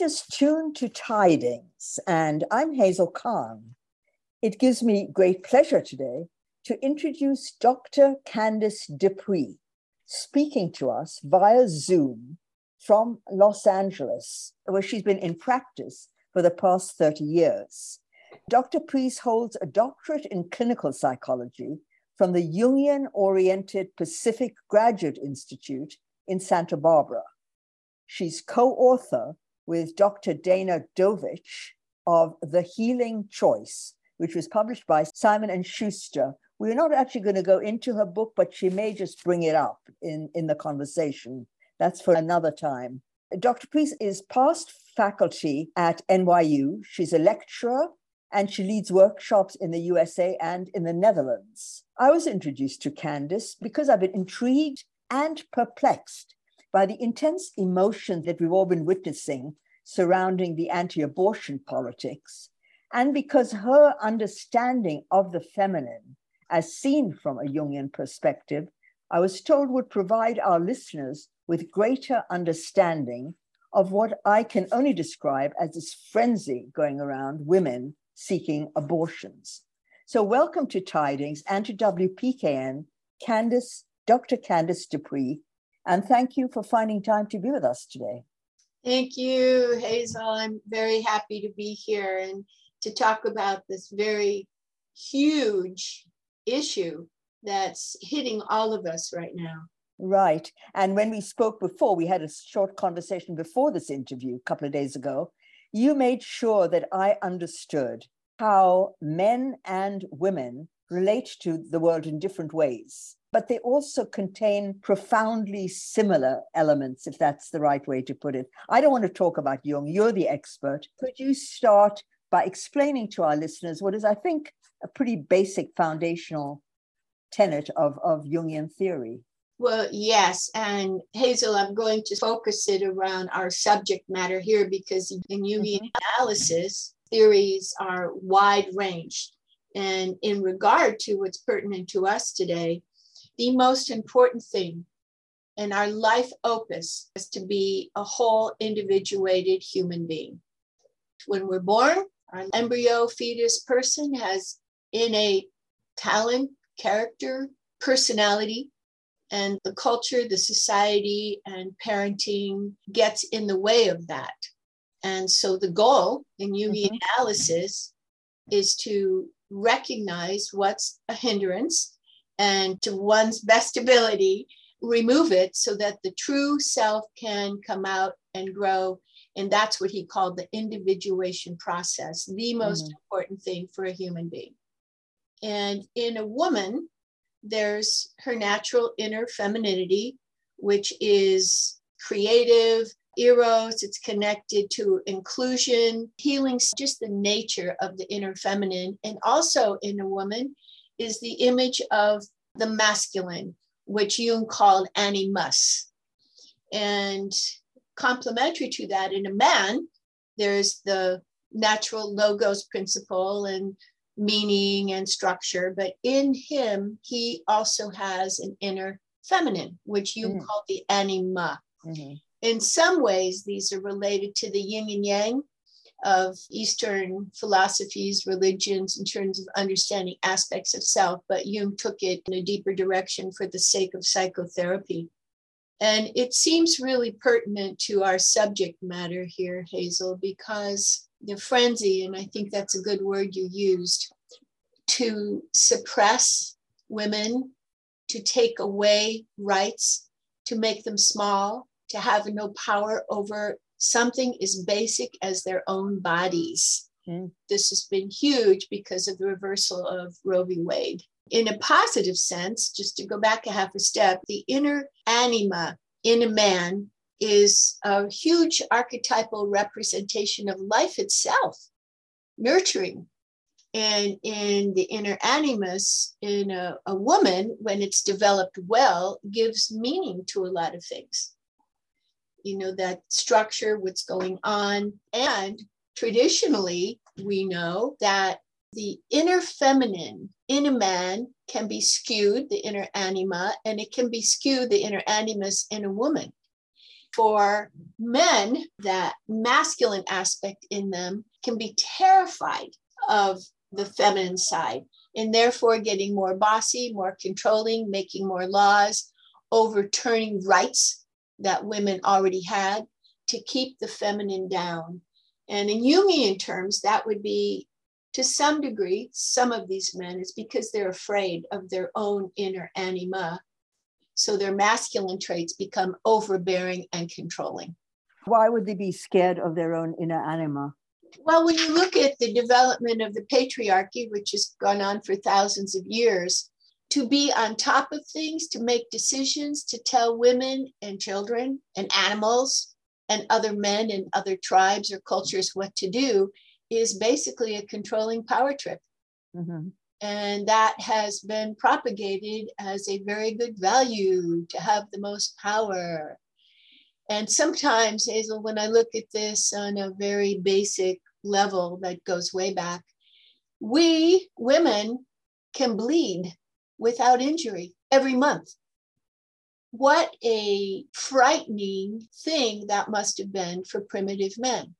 just tuned to Tidings, and I'm Hazel Kahn. It gives me great pleasure today to introduce Dr. Candace De Puy, speaking to us via Zoom from Los Angeles, where she's been in practice for the past 30 years. Dr. Priest holds a doctorate in clinical psychology from the Jungian Oriented Pacific Graduate Institute in Santa Barbara. She's co author with Dr. Dana Dovitch of The Healing Choice, which was published by Simon and Schuster. We're not actually going to go into her book, but she may just bring it up in, in the conversation. That's for another time. Dr. Priest is past faculty at NYU. She's a lecturer and she leads workshops in the USA and in the Netherlands. I was introduced to Candace because I've been intrigued and perplexed by the intense emotion that we've all been witnessing surrounding the anti abortion politics, and because her understanding of the feminine, as seen from a Jungian perspective, I was told would provide our listeners with greater understanding of what I can only describe as this frenzy going around women seeking abortions. So, welcome to Tidings and to WPKN, Candace, Dr. Candace De Puy, and thank you for finding time to be with us today. Thank you, Hazel. I'm very happy to be here and to talk about this very huge issue that's hitting all of us right now. Right. And when we spoke before, we had a short conversation before this interview a couple of days ago. You made sure that I understood how men and women relate to the world in different ways, but they also contain profoundly similar elements, if that's the right way to put it. I don't want to talk about Jung, you're the expert. Could you start by explaining to our listeners what is, I think, a pretty basic foundational tenet of, of Jungian theory? Well, yes. And Hazel, I'm going to focus it around our subject matter here because in Jungian mm-hmm. analysis, theories are wide ranged. And in regard to what's pertinent to us today, the most important thing in our life opus is to be a whole individuated human being. When we're born, our embryo fetus person has innate talent, character, personality, and the culture, the society, and parenting gets in the way of that. And so the goal in Jungian mm-hmm. analysis is to recognize what's a hindrance and to one's best ability remove it so that the true self can come out and grow. And that's what he called the individuation process the most mm-hmm. important thing for a human being. And in a woman there's her natural inner femininity which is creative eros it's connected to inclusion healing just the nature of the inner feminine. And also in a woman is the image of the masculine which jung called animus. And complementary to that in a man there's the natural logos principle and meaning and structure but in him he also has an inner feminine which you mm. call the anima. Mm-hmm. In some ways, these are related to the yin and yang of Eastern philosophies, religions, in terms of understanding aspects of self, but Jung took it in a deeper direction for the sake of psychotherapy. And it seems really pertinent to our subject matter here, Hazel, because the frenzy, and I think that's a good word you used, to suppress women, to take away rights, to make them small, to have no power over something as basic as their own bodies. Mm. This has been huge because of the reversal of Roe v. Wade. In a positive sense, just to go back a half a step, the inner anima in a man is a huge archetypal representation of life itself, nurturing. And in the inner animus, in a, a woman, when it's developed well, gives meaning to a lot of things you know, that structure, what's going on. And traditionally, we know that the inner feminine in a man can be skewed, the inner anima, and it can be skewed, the inner animus, in a woman. for men, that masculine aspect in them can be terrified of the feminine side and therefore getting more bossy, more controlling, making more laws, overturning rights that women already had to keep the feminine down. And in Jungian terms, that would be to some degree, some of these men is because they're afraid of their own inner anima. So their masculine traits become overbearing and controlling. Why would they be scared of their own inner anima? Well, when you look at the development of the patriarchy, which has gone on for thousands of years, to be on top of things, to make decisions, to tell women and children and animals and other men and other tribes or cultures what to do is basically a controlling power trip. Mm-hmm. And that has been propagated as a very good value to have the most power. And sometimes, Hazel, when I look at this on a very basic level that goes way back, we women can bleed without injury every month. What a frightening thing that must have been for primitive men.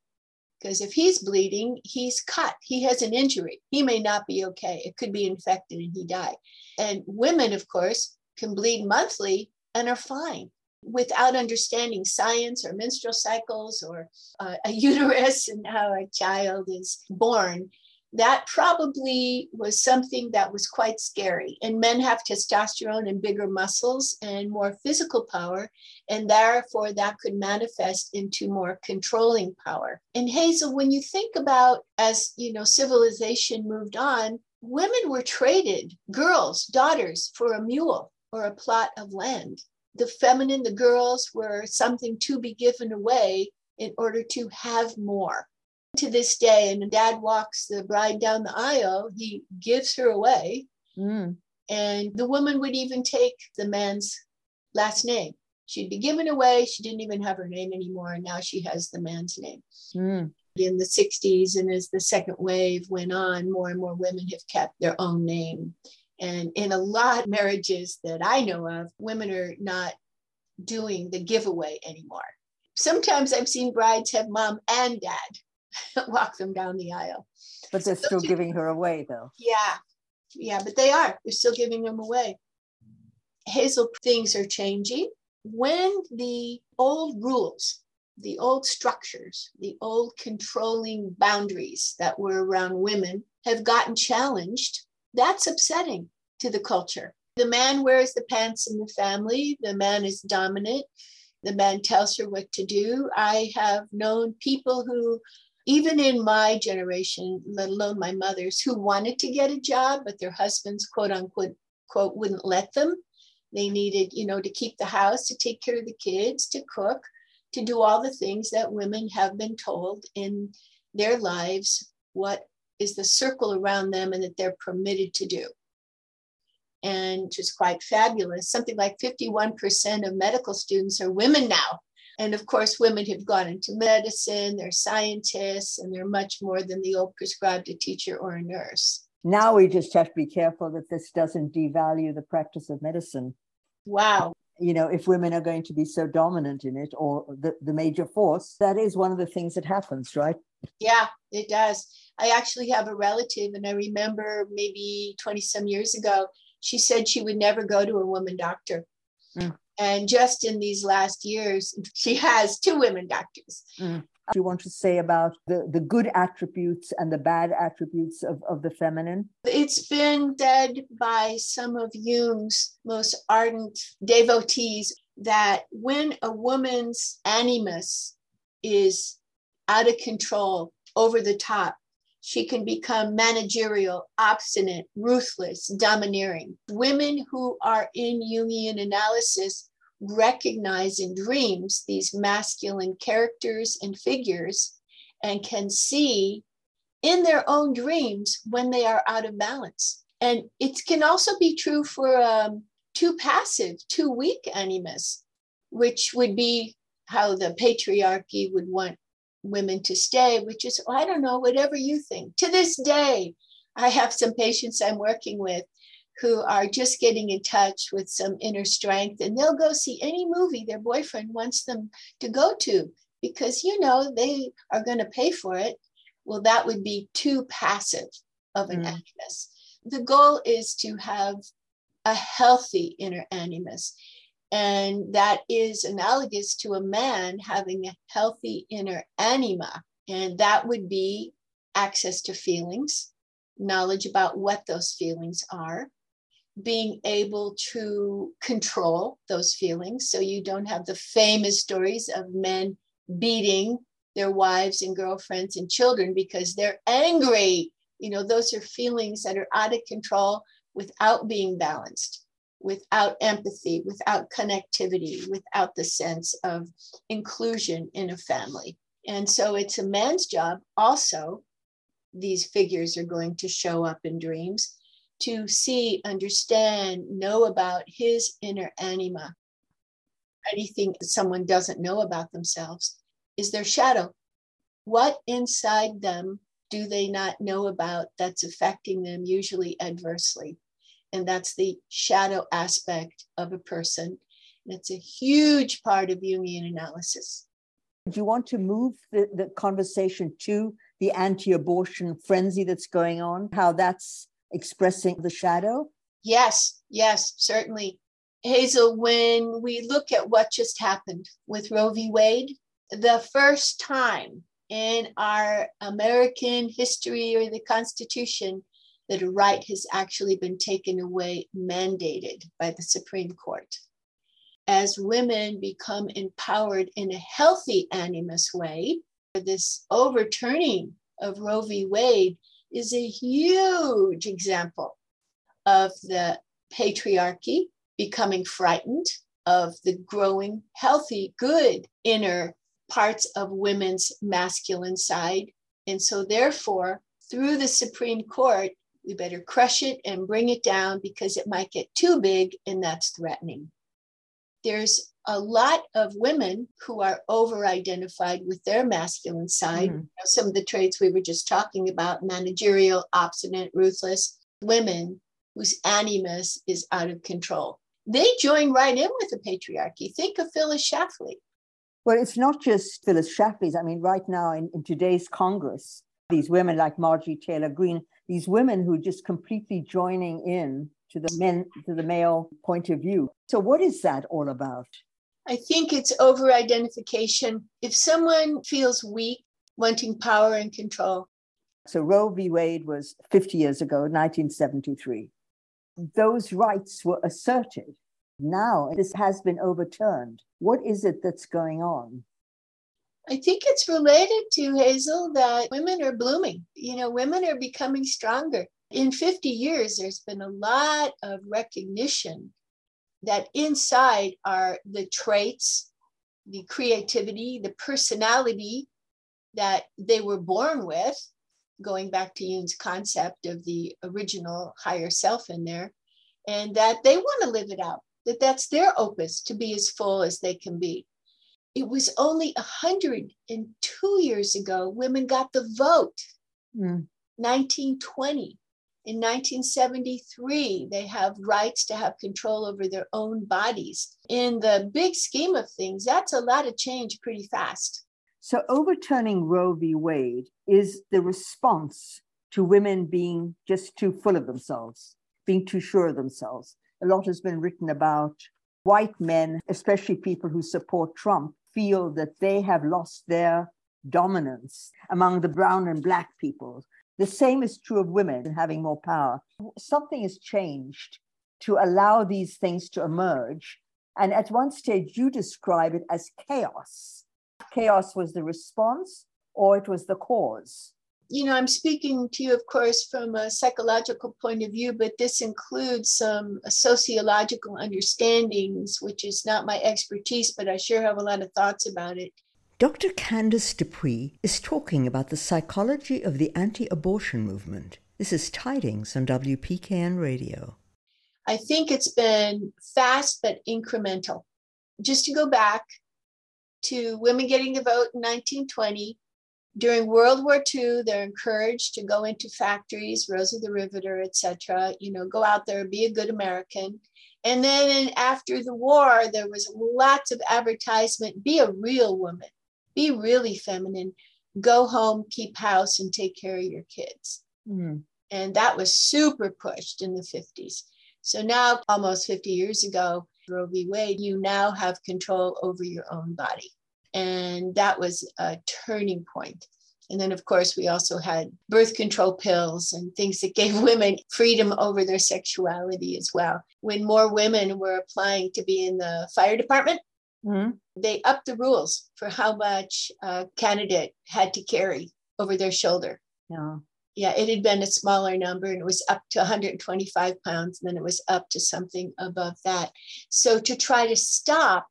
Because if he's bleeding, he's cut, he has an injury. He may not be okay. It could be infected and he die. And women, of course, can bleed monthly and are fine without understanding science or menstrual cycles or uh, a uterus and how a child is born that probably was something that was quite scary. And men have testosterone and bigger muscles and more physical power, and therefore that could manifest into more controlling power. And Hazel, when you think about as you know civilization moved on, women were traded, girls, daughters, for a mule or a plot of land. The feminine, the girls were something to be given away in order to have more to this day, and dad walks the bride down the aisle, he gives her away. Mm. And the woman would even take the man's last name. She'd be given away. She didn't even have her name anymore. And now she has the man's name. Mm. In the 60s, and as the second wave went on, more and more women have kept their own name. And in a lot of marriages that I know of, women are not doing the giveaway anymore. Sometimes I've seen brides have mom and dad walk them down the aisle. But they're so still giving her away, though. Yeah, yeah, but they are. They're still giving them away. Hazel, things are changing. When the old rules, the old structures, the old controlling boundaries that were around women have gotten challenged, that's upsetting to the culture. The man wears the pants in the family, the man is dominant, the man tells her what to do. I have known people who even in my generation, let alone my mother's, who wanted to get a job, but their husbands, quote unquote, quote, wouldn't let them. They needed, you know, to keep the house, to take care of the kids, to cook, to do all the things that women have been told in their lives what is the circle around them and that they're permitted to do. And which is quite fabulous. Something like 51% of medical students are women now. And of course, women have gone into medicine, they're scientists, and they're much more than the old prescribed a teacher or a nurse. Now we just have to be careful that this doesn't devalue the practice of medicine. Wow. You know, if women are going to be so dominant in it or the, the major force, that is one of the things that happens, right? Yeah, it does. I actually have a relative, and I remember maybe 20 some years ago, she said she would never go to a woman doctor. Mm. And just in these last years, she has two women doctors. Mm. You want to say about the, the good attributes and the bad attributes of, of the feminine? It's been said by some of Jung's most ardent devotees that when a woman's animus is out of control, over the top, she can become managerial, obstinate, ruthless, domineering. Women who are in Jungian analysis recognize in dreams these masculine characters and figures and can see in their own dreams when they are out of balance. And it can also be true for um, too passive, too weak animus, which would be how the patriarchy would want women to stay, which is, I don't know, whatever you think. To this day, I have some patients I'm working with who are just getting in touch with some inner strength and they'll go see any movie their boyfriend wants them to go to because you know they are going to pay for it well that would be too passive of an mm. animus the goal is to have a healthy inner animus and that is analogous to a man having a healthy inner anima and that would be access to feelings knowledge about what those feelings are being able to control those feelings. So you don't have the famous stories of men beating their wives and girlfriends and children because they're angry. You know those are feelings that are out of control without being balanced without empathy without connectivity without the sense of inclusion in a family. And so it's a man's job. Also these figures are going to show up in dreams to see, understand, know about his inner anima. Anything someone doesn't know about themselves is their shadow. What inside them do they not know about that's affecting them, usually adversely? And that's the shadow aspect of a person. And it's a huge part of Jungian analysis. Do you want to move the, the conversation to the anti abortion frenzy that's going on? How that's expressing the shadow? Yes, yes, certainly. Hazel, when we look at what just happened with Roe v. Wade, the first time in our American history or the Constitution that a right has actually been taken away, mandated by the Supreme Court. As women become empowered in a healthy animus way, this overturning of Roe v. Wade is a huge example of the patriarchy becoming frightened of the growing, healthy, good inner parts of women's masculine side. And so, therefore, through the Supreme Court, we better crush it and bring it down because it might get too big and that's threatening. There's a lot of women who are over identified with their masculine side. Mm-hmm. You know, some of the traits we were just talking about managerial, obstinate, ruthless women whose animus is out of control. They join right in with the patriarchy. Think of Phyllis Schlafly. Well, it's not just Phyllis Schlafly's. I mean, right now in, in today's Congress, these women like Marjorie Taylor Greene, these women who are just completely joining in to the men to the male point of view. So what is that all about? I think it's over identification. If someone feels weak, wanting power and control. So Roe v. Wade was 50 years ago, 1973. Those rights were asserted. Now this has been overturned. What is it that's going on? I think it's related to Hazel that women are blooming. You know, women are becoming stronger. In 50 years, there's been a lot of recognition that inside are the traits, the creativity, the personality that they were born with, going back to Jung's concept of the original higher self in there, and that they want to live it out, that that's their opus to be as full as they can be. It was only 102 years ago women got the vote, mm. 1920. In 1973, they have rights to have control over their own bodies. In the big scheme of things, that's a lot of change pretty fast. So, overturning Roe v. Wade is the response to women being just too full of themselves, being too sure of themselves. A lot has been written about white men, especially people who support Trump, feel that they have lost their dominance among the brown and black people. The same is true of women having more power. Something has changed to allow these things to emerge. And at one stage, you describe it as chaos. Chaos was the response, or it was the cause. You know, I'm speaking to you, of course, from a psychological point of view, but this includes um, some sociological understandings, which is not my expertise, but I sure have a lot of thoughts about it. Dr. Candace De Puy is talking about the psychology of the anti abortion movement. This is Tidings on WPKN Radio. I think it's been fast but incremental. Just to go back to women getting the vote in 1920, during World War II, they're encouraged to go into factories, Rosa the Riveter, etc. You know, go out there, be a good American. And then after the war, there was lots of advertisement be a real woman, be really feminine, go home, keep house, and take care of your kids. Mm. And that was super pushed in the 50s. So now, almost 50 years ago, Roe v. Wade, you now have control over your own body. And that was a turning point. And then, of course, we also had birth control pills and things that gave women freedom over their sexuality as well. When more women were applying to be in the fire department, mm-hmm. they upped the rules for how much a candidate had to carry over their shoulder. Yeah. Yeah, it had been a smaller number and it was up to 125 pounds, and then it was up to something above that. So, to try to stop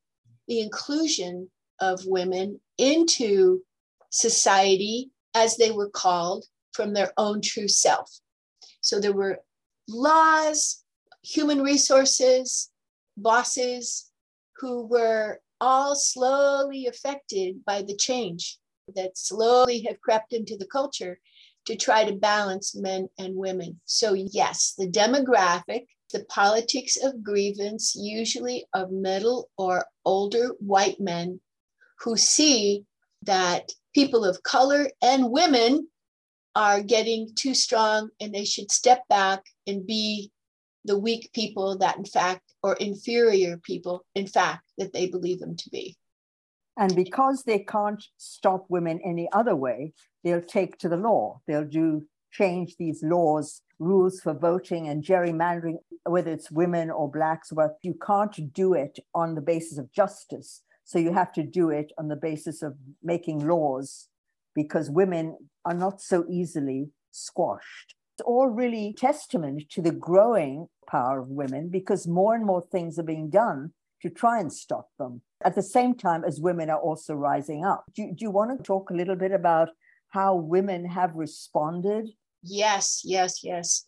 the inclusion of women into society as they were called from their own true self. So there were laws, human resources, bosses who were all slowly affected by the change that slowly have crept into the culture to try to balance men and women. So, yes, the demographic, the politics of grievance, usually of middle or older white men who see that people of color and women are getting too strong and they should step back and be the weak people that in fact or inferior people in fact that they believe them to be. And because they can't stop women any other way they'll take to the law. They'll do change these laws rules for voting and gerrymandering whether it's women or blacks. But you can't do it on the basis of justice. So you have to do it on the basis of making laws because women are not so easily squashed. It's all really testament to the growing power of women because more and more things are being done to try and stop them at the same time as women are also rising up. Do, do you want to talk a little bit about how women have responded? Yes, yes, yes.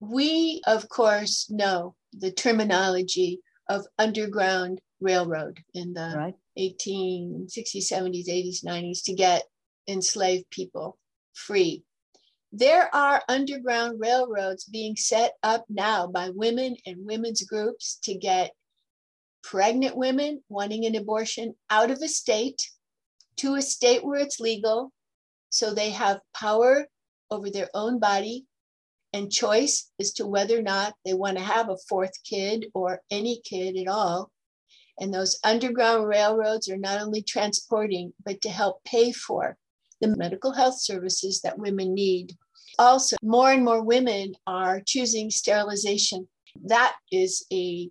We, of course, know the terminology of underground railroad in the right. 1860s, 70s, 80s, 90s to get enslaved people free. There are underground railroads being set up now by women and women's groups to get pregnant women wanting an abortion out of a state to a state where it's legal so they have power over their own body and choice as to whether or not they want to have a fourth kid or any kid at all. And those underground railroads are not only transporting, but to help pay for the medical health services that women need. Also, more and more women are choosing sterilization. That is a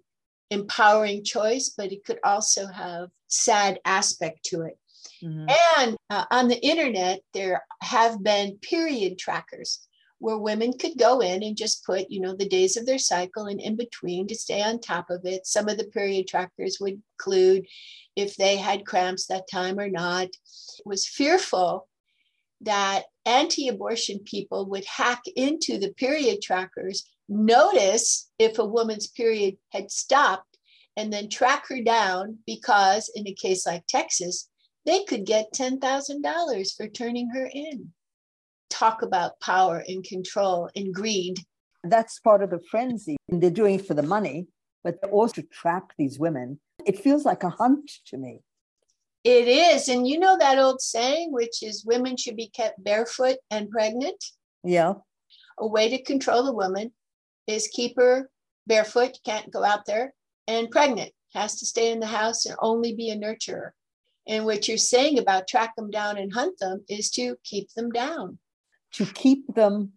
empowering choice, but it could also have sad aspect to it. Mm-hmm. And uh, on the internet, there have been period trackers where women could go in and just put, you know, the days of their cycle and in between to stay on top of it. Some of the period trackers would include if they had cramps that time or not. It was fearful that anti-abortion people would hack into the period trackers, notice if a woman's period had stopped, and then track her down because in a case like Texas, they could get $10,000 for turning her in talk about power and control and greed. That's part of the frenzy. They're doing it for the money, but they also trap these women. It feels like a hunt to me. It is. And you know that old saying, which is women should be kept barefoot and pregnant? Yeah. A way to control a woman is keep her barefoot, can't go out there, and pregnant, has to stay in the house and only be a nurturer. And what you're saying about track them down and hunt them is to keep them down to keep them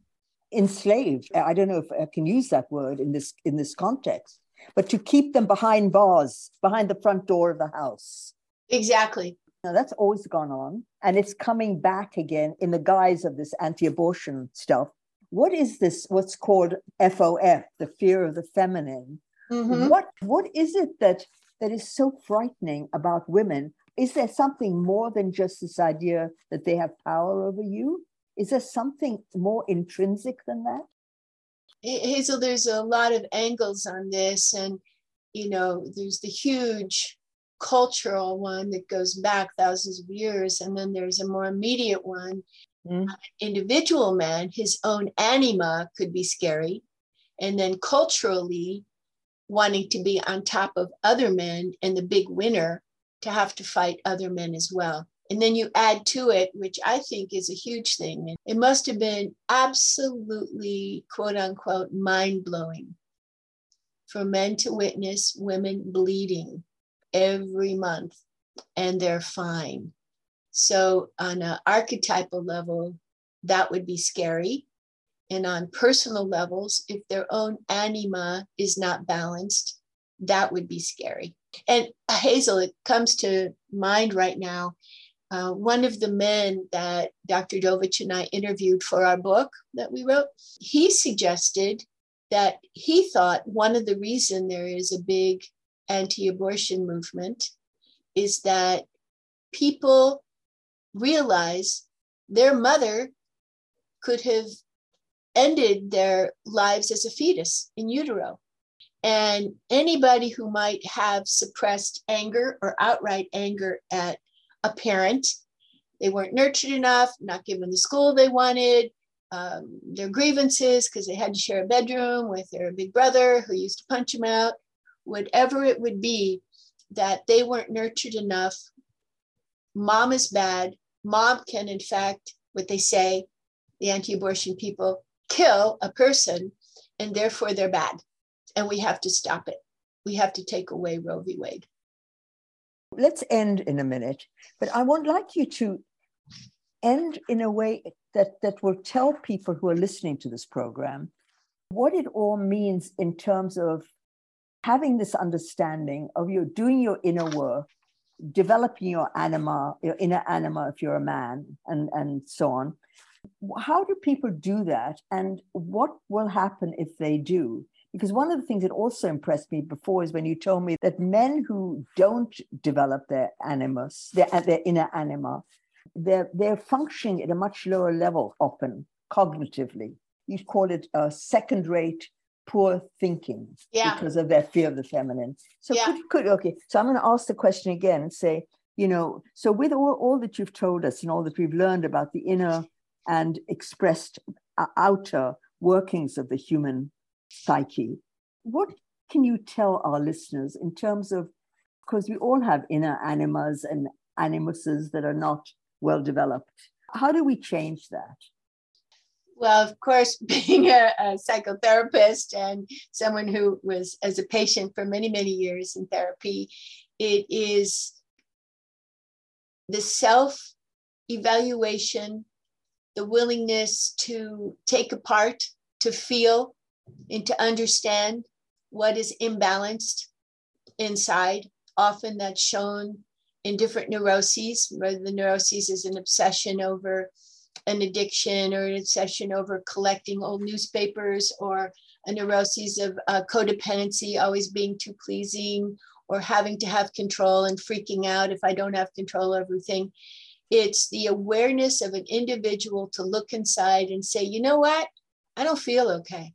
enslaved. I don't know if I can use that word in this in this context, but to keep them behind bars, behind the front door of the house. Exactly. Now that's always gone on, and it's coming back again in the guise of this anti-abortion stuff. What is this? What's called FOF, the fear of the feminine? Mm-hmm. What what is it that that is so frightening about women? Is there something more than just this idea that they have power over you? Is there something more intrinsic than that? Hazel, there's a lot of angles on this. And, you know, there's the huge cultural one that goes back thousands of years, and then there's a more immediate one. Mm. individual man, his own anima could be scary. And then culturally, wanting to be on top of other men and the big winner to have to fight other men as well. And then you add to it, which I think is a huge thing. It must have been absolutely, quote unquote, mind blowing for men to witness women bleeding every month and they're fine. So, on an archetypal level, that would be scary. And on personal levels, if their own anima is not balanced, that would be scary. And Hazel, it comes to mind right now. Uh, one of the men that Dr. Dovitch and I interviewed for our book that we wrote, he suggested that he thought one of the reason there is a big anti-abortion movement is that people realize their mother could have ended their lives as a fetus in utero. And anybody who might have suppressed anger or outright anger at a parent, they weren't nurtured enough, not given the school they wanted, um, their grievances because they had to share a bedroom with their big brother who used to punch them out, whatever it would be, that they weren't nurtured enough. Mom is bad. Mom can, in fact, what they say, the anti abortion people, kill a person and therefore they're bad. And we have to stop it. We have to take away Roe v. Wade. Let's end in a minute, but I would like you to end in a way that, that will tell people who are listening to this program what it all means in terms of having this understanding of you doing your inner work, developing your anima, your inner anima if you're a man, and, and so on. How do people do that? And what will happen if they do? Because one of the things that also impressed me before is when you told me that men who don't develop their animus, their, their inner anima, they're, they're functioning at a much lower level often cognitively. You call it a second rate poor thinking yeah. because of that fear of the feminine. So yeah. could, could okay. So I'm going to ask the question again and say, you know, so with all, all that you've told us and all that we've learned about the inner and expressed uh, outer workings of the human psyche, what can you tell our listeners in terms of because we all have inner animas and animuses that are not well developed. How do we change that? Well, of course, being a, a, psychotherapist and someone who was as a patient for many, many years in therapy, it is the self evaluation, the willingness to take apart, to feel, and to understand what is imbalanced inside. Often that's shown in different neuroses, whether the neuroses is an obsession over an addiction or an obsession over collecting old newspapers or a neuroses of uh, codependency, always being too pleasing or having to have control and freaking out if I don't have control over everything. It's the awareness of an individual to look inside and say, you know what? I don't feel okay.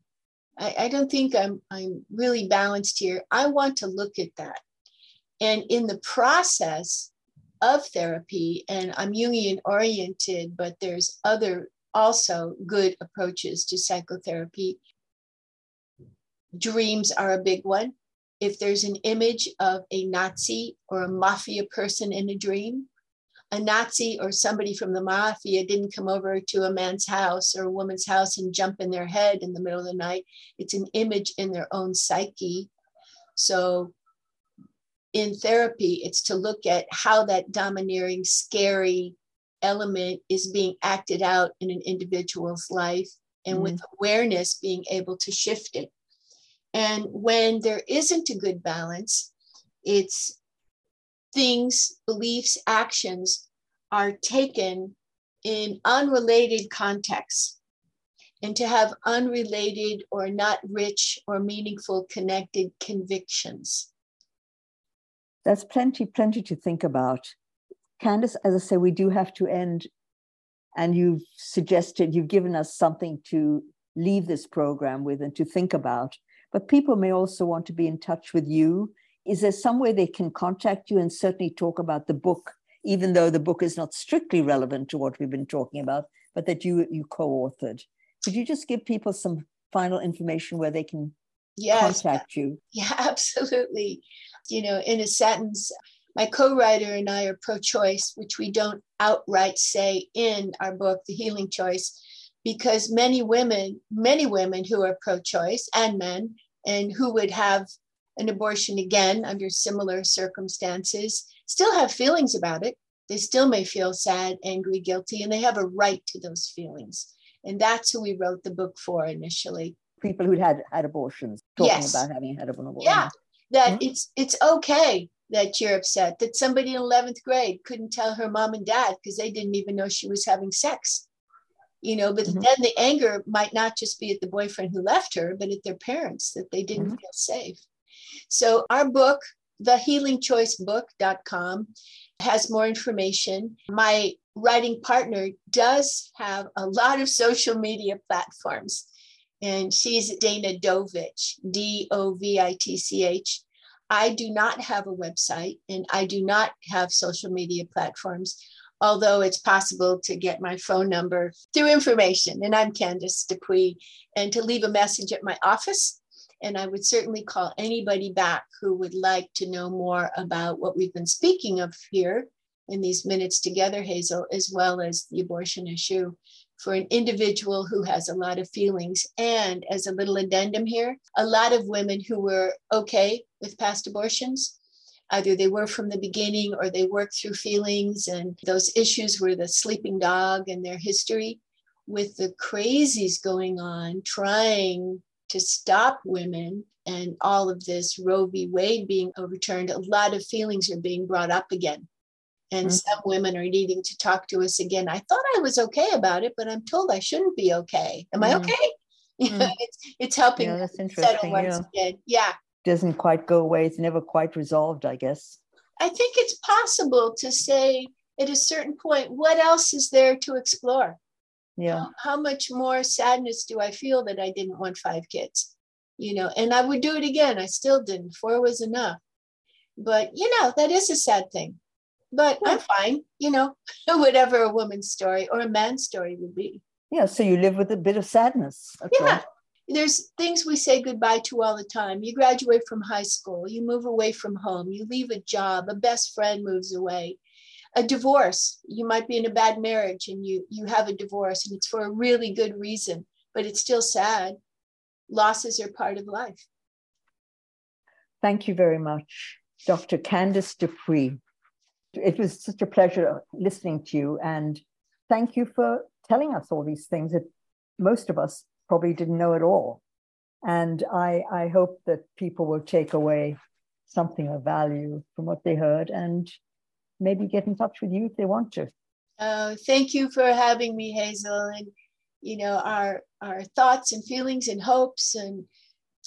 I, I don't think I'm, I'm really balanced here. I want to look at that. And in the process of therapy, and I'm Jungian oriented, but there's other also good approaches to psychotherapy. Dreams are a big one. If there's an image of a Nazi or a mafia person in a dream, a Nazi or somebody from the mafia didn't come over to a man's house or a woman's house and jump in their head in the middle of the night. It's an image in their own psyche. So in therapy, it's to look at how that domineering, scary element is being acted out in an individual's life, and mm-hmm. with awareness, being able to shift it. And when there isn't a good balance, it's things, beliefs, actions are taken in unrelated contexts and to have unrelated or not rich or meaningful connected convictions that's plenty, plenty to think about. Candace, as I say, we do have to end. And you've suggested, you've given us something to leave this program with and to think about. But people may also want to be in touch with you Is there some way they can contact you and certainly talk about the book, even though the book is not strictly relevant to what we've been talking about, but that you you co-authored? Could you just give people some final information where they can yes. contact you? Yeah, absolutely. You know, in a sentence, my co-writer and I are pro-choice, which we don't outright say in our book, The Healing Choice, because many women, many women who are pro-choice and men and who would have an abortion again under similar circumstances still have feelings about it. They still may feel sad, angry, guilty, and they have a right to those feelings. And that's who we wrote the book for initially. People who'd had had abortions, talking yes. about having had an abortion. Yeah, that mm-hmm. it's it's okay that you're upset that somebody in 11th grade couldn't tell her mom and dad because they didn't even know she was having sex you know but mm-hmm. then the anger might not just be at the boyfriend who left her but at their parents that they didn't mm-hmm. feel safe so our book thehealingchoicebook.com has more information my writing partner does have a lot of social media platforms and she's dana dovitch d-o-v-i-t-c-h I do not have a website and I do not have social media platforms, although it's possible to get my phone number through information. And I'm Candace De Puy, and to leave a message at my office. And I would certainly call anybody back who would like to know more about what we've been speaking of here in these minutes together, Hazel, as well as the abortion issue for an individual who has a lot of feelings. And as a little addendum here, a lot of women who were okay with past abortions. Either they were from the beginning or they worked through feelings, and those issues were the sleeping dog and their history. With the crazies going on, trying to stop women and all of this Roe v. Wade being overturned, a lot of feelings are being brought up again and mm-hmm. some women are needing to talk to us again. I thought I was okay about it, but I'm told I shouldn't be okay. Am mm-hmm. I okay? Mm-hmm. it's it's helping yeah, that's interesting. once yeah. again. Yeah. Doesn't quite go away. It's never quite resolved, I guess. I think it's possible to say at a certain point, what else is there to explore? Yeah. How, how much more sadness do I feel that I didn't want five kids? You know, and I would do it again. I still didn't. Four was enough. But you know, that is a sad thing but yeah. I'm fine, you know, whatever a woman's story or a man's story would be. Yeah, so you live with a bit of sadness. yeah. There's things we say goodbye to all the time. You graduate from high school, you move away from home, you leave a job, a best friend moves away. A divorce, you might be in a bad marriage and you you have a divorce and it's for a really good reason, but it's still sad. Losses are part of life. Thank you very much, Dr. Candace De Puy it was such a pleasure listening to you. And thank you for telling us all these things that most of us probably didn't know at all. And I, I hope that people will take away something of value from what they heard and maybe get in touch with you if they want to. Uh, thank you for having me, Hazel. And you know, our our thoughts and feelings and hopes and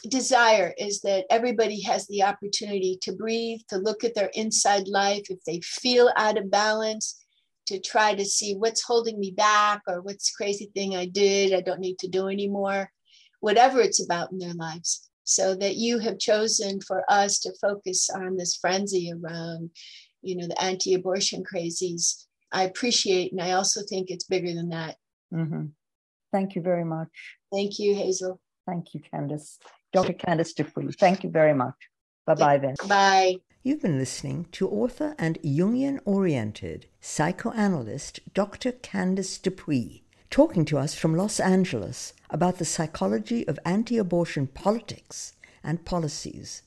desire is that everybody has the opportunity to breathe, to look at their inside life. If they feel out of balance, to try to see what's holding me back or what's crazy thing I did, I don't need to do anymore, whatever it's about in their lives. So that you have chosen for us to focus on this frenzy around, you know, the anti-abortion crazies. I appreciate, and I also think it's bigger than that. Mm-hmm. Thank you very much. Thank you, Hazel. Thank you, Candace. Dr. Candace De Puy. Thank you very much. Bye bye then. Bye. You've been listening to author and Jungian oriented psychoanalyst Dr. Candace De Puy talking to us from Los Angeles about the psychology of anti abortion politics and policies.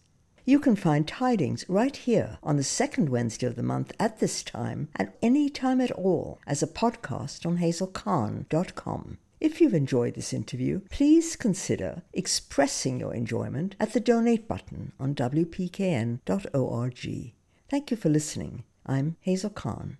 You can find tidings right here on the second Wednesday of the month at this time and any time at all as a podcast on hazelcahn.com. If you've enjoyed this interview, please consider expressing your enjoyment at the donate button on wpkn.org. Thank you for listening. I'm Hazel Kahn.